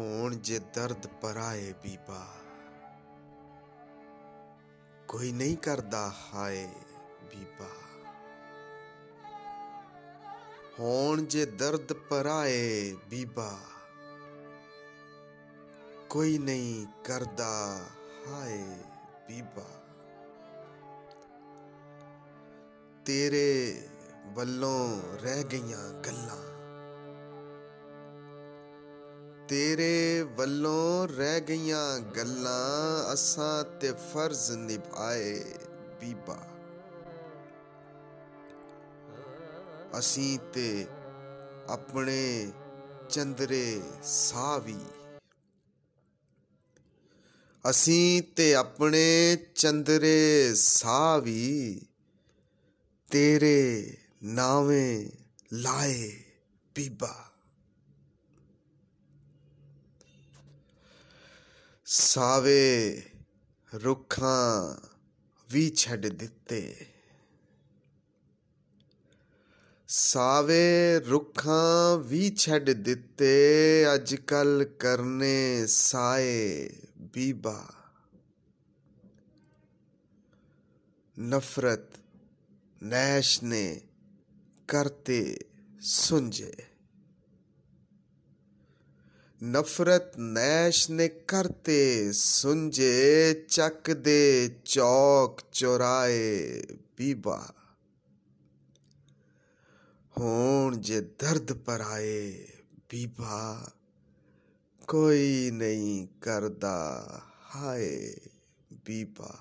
ਹੋਣ ਜੇ ਦਰਦ ਪਰਾਏ ਬੀਬਾ। ਕੋਈ ਨਹੀਂ ਕਰਦਾ ਹਾਏ ਬੀਬਾ। ਹੋਣ ਜੇ ਦਰਦ ਪਰਾਏ ਬੀਬਾ। ਕੋਈ ਨਹੀਂ ਕਰਦਾ ਹਾਏ ਬੀਬਾ। ਤੇਰੇ ਵੱਲੋਂ ਰਹਿ ਗਈਆਂ ਗੱਲਾਂ। ਤੇਰੇ ਵੱਲੋਂ ਰਹਿ ਗਈਆਂ ਗੱਲਾਂ ਅਸਾਂ ਤੇ ਫਰਜ਼ ਨਿਭਾਏ ਬੀਬਾ। ਅਸੀਂ ਤੇ ਆਪਣੇ ਚੰਦਰੇ ਸਾਵੀ। ਅਸੀਂ ਤੇ ਆਪਣੇ ਚੰਦਰੇ ਸਾਵੀ। ਤੇਰੇ ਨਾਵੇਂ ਲਾਏ ਬੀਬਾ। ਸਾਵੇ ਰੁੱਖਾਂ ਵੀ ਛੱਡ ਦਿੱਤੇ। ਸਾਵੇ ਰੁੱਖਾਂ ਵੀ ਛੱਡ ਦਿੱਤੇ ਅੱਜ ਕੱਲ ਕਰਨੇ ਸਾਏ ਬੀਬਾ। ਨਫ਼ਰਤ ਨੈਸ਼ ਨੇ ਕਰਤੇ ਸੁੰਝੇ। ਨਫ਼ਰਤ ਨੈਸ਼ ਨੇ ਕਰਤੇ, ਸੁੰਝੇ ਚੱਕ ਦੇ ਚੌਕ ਚੋਰਾਏ ਬੀਬਾ। ਹੋਣ ਜੇ ਦਰਦ ਪਰ ਆਏ, ਬੀਬਾ, ਕੋਈ ਨਹੀਂ ਕਰਦਾ, ਹਾਏ, ਬੀਬਾ।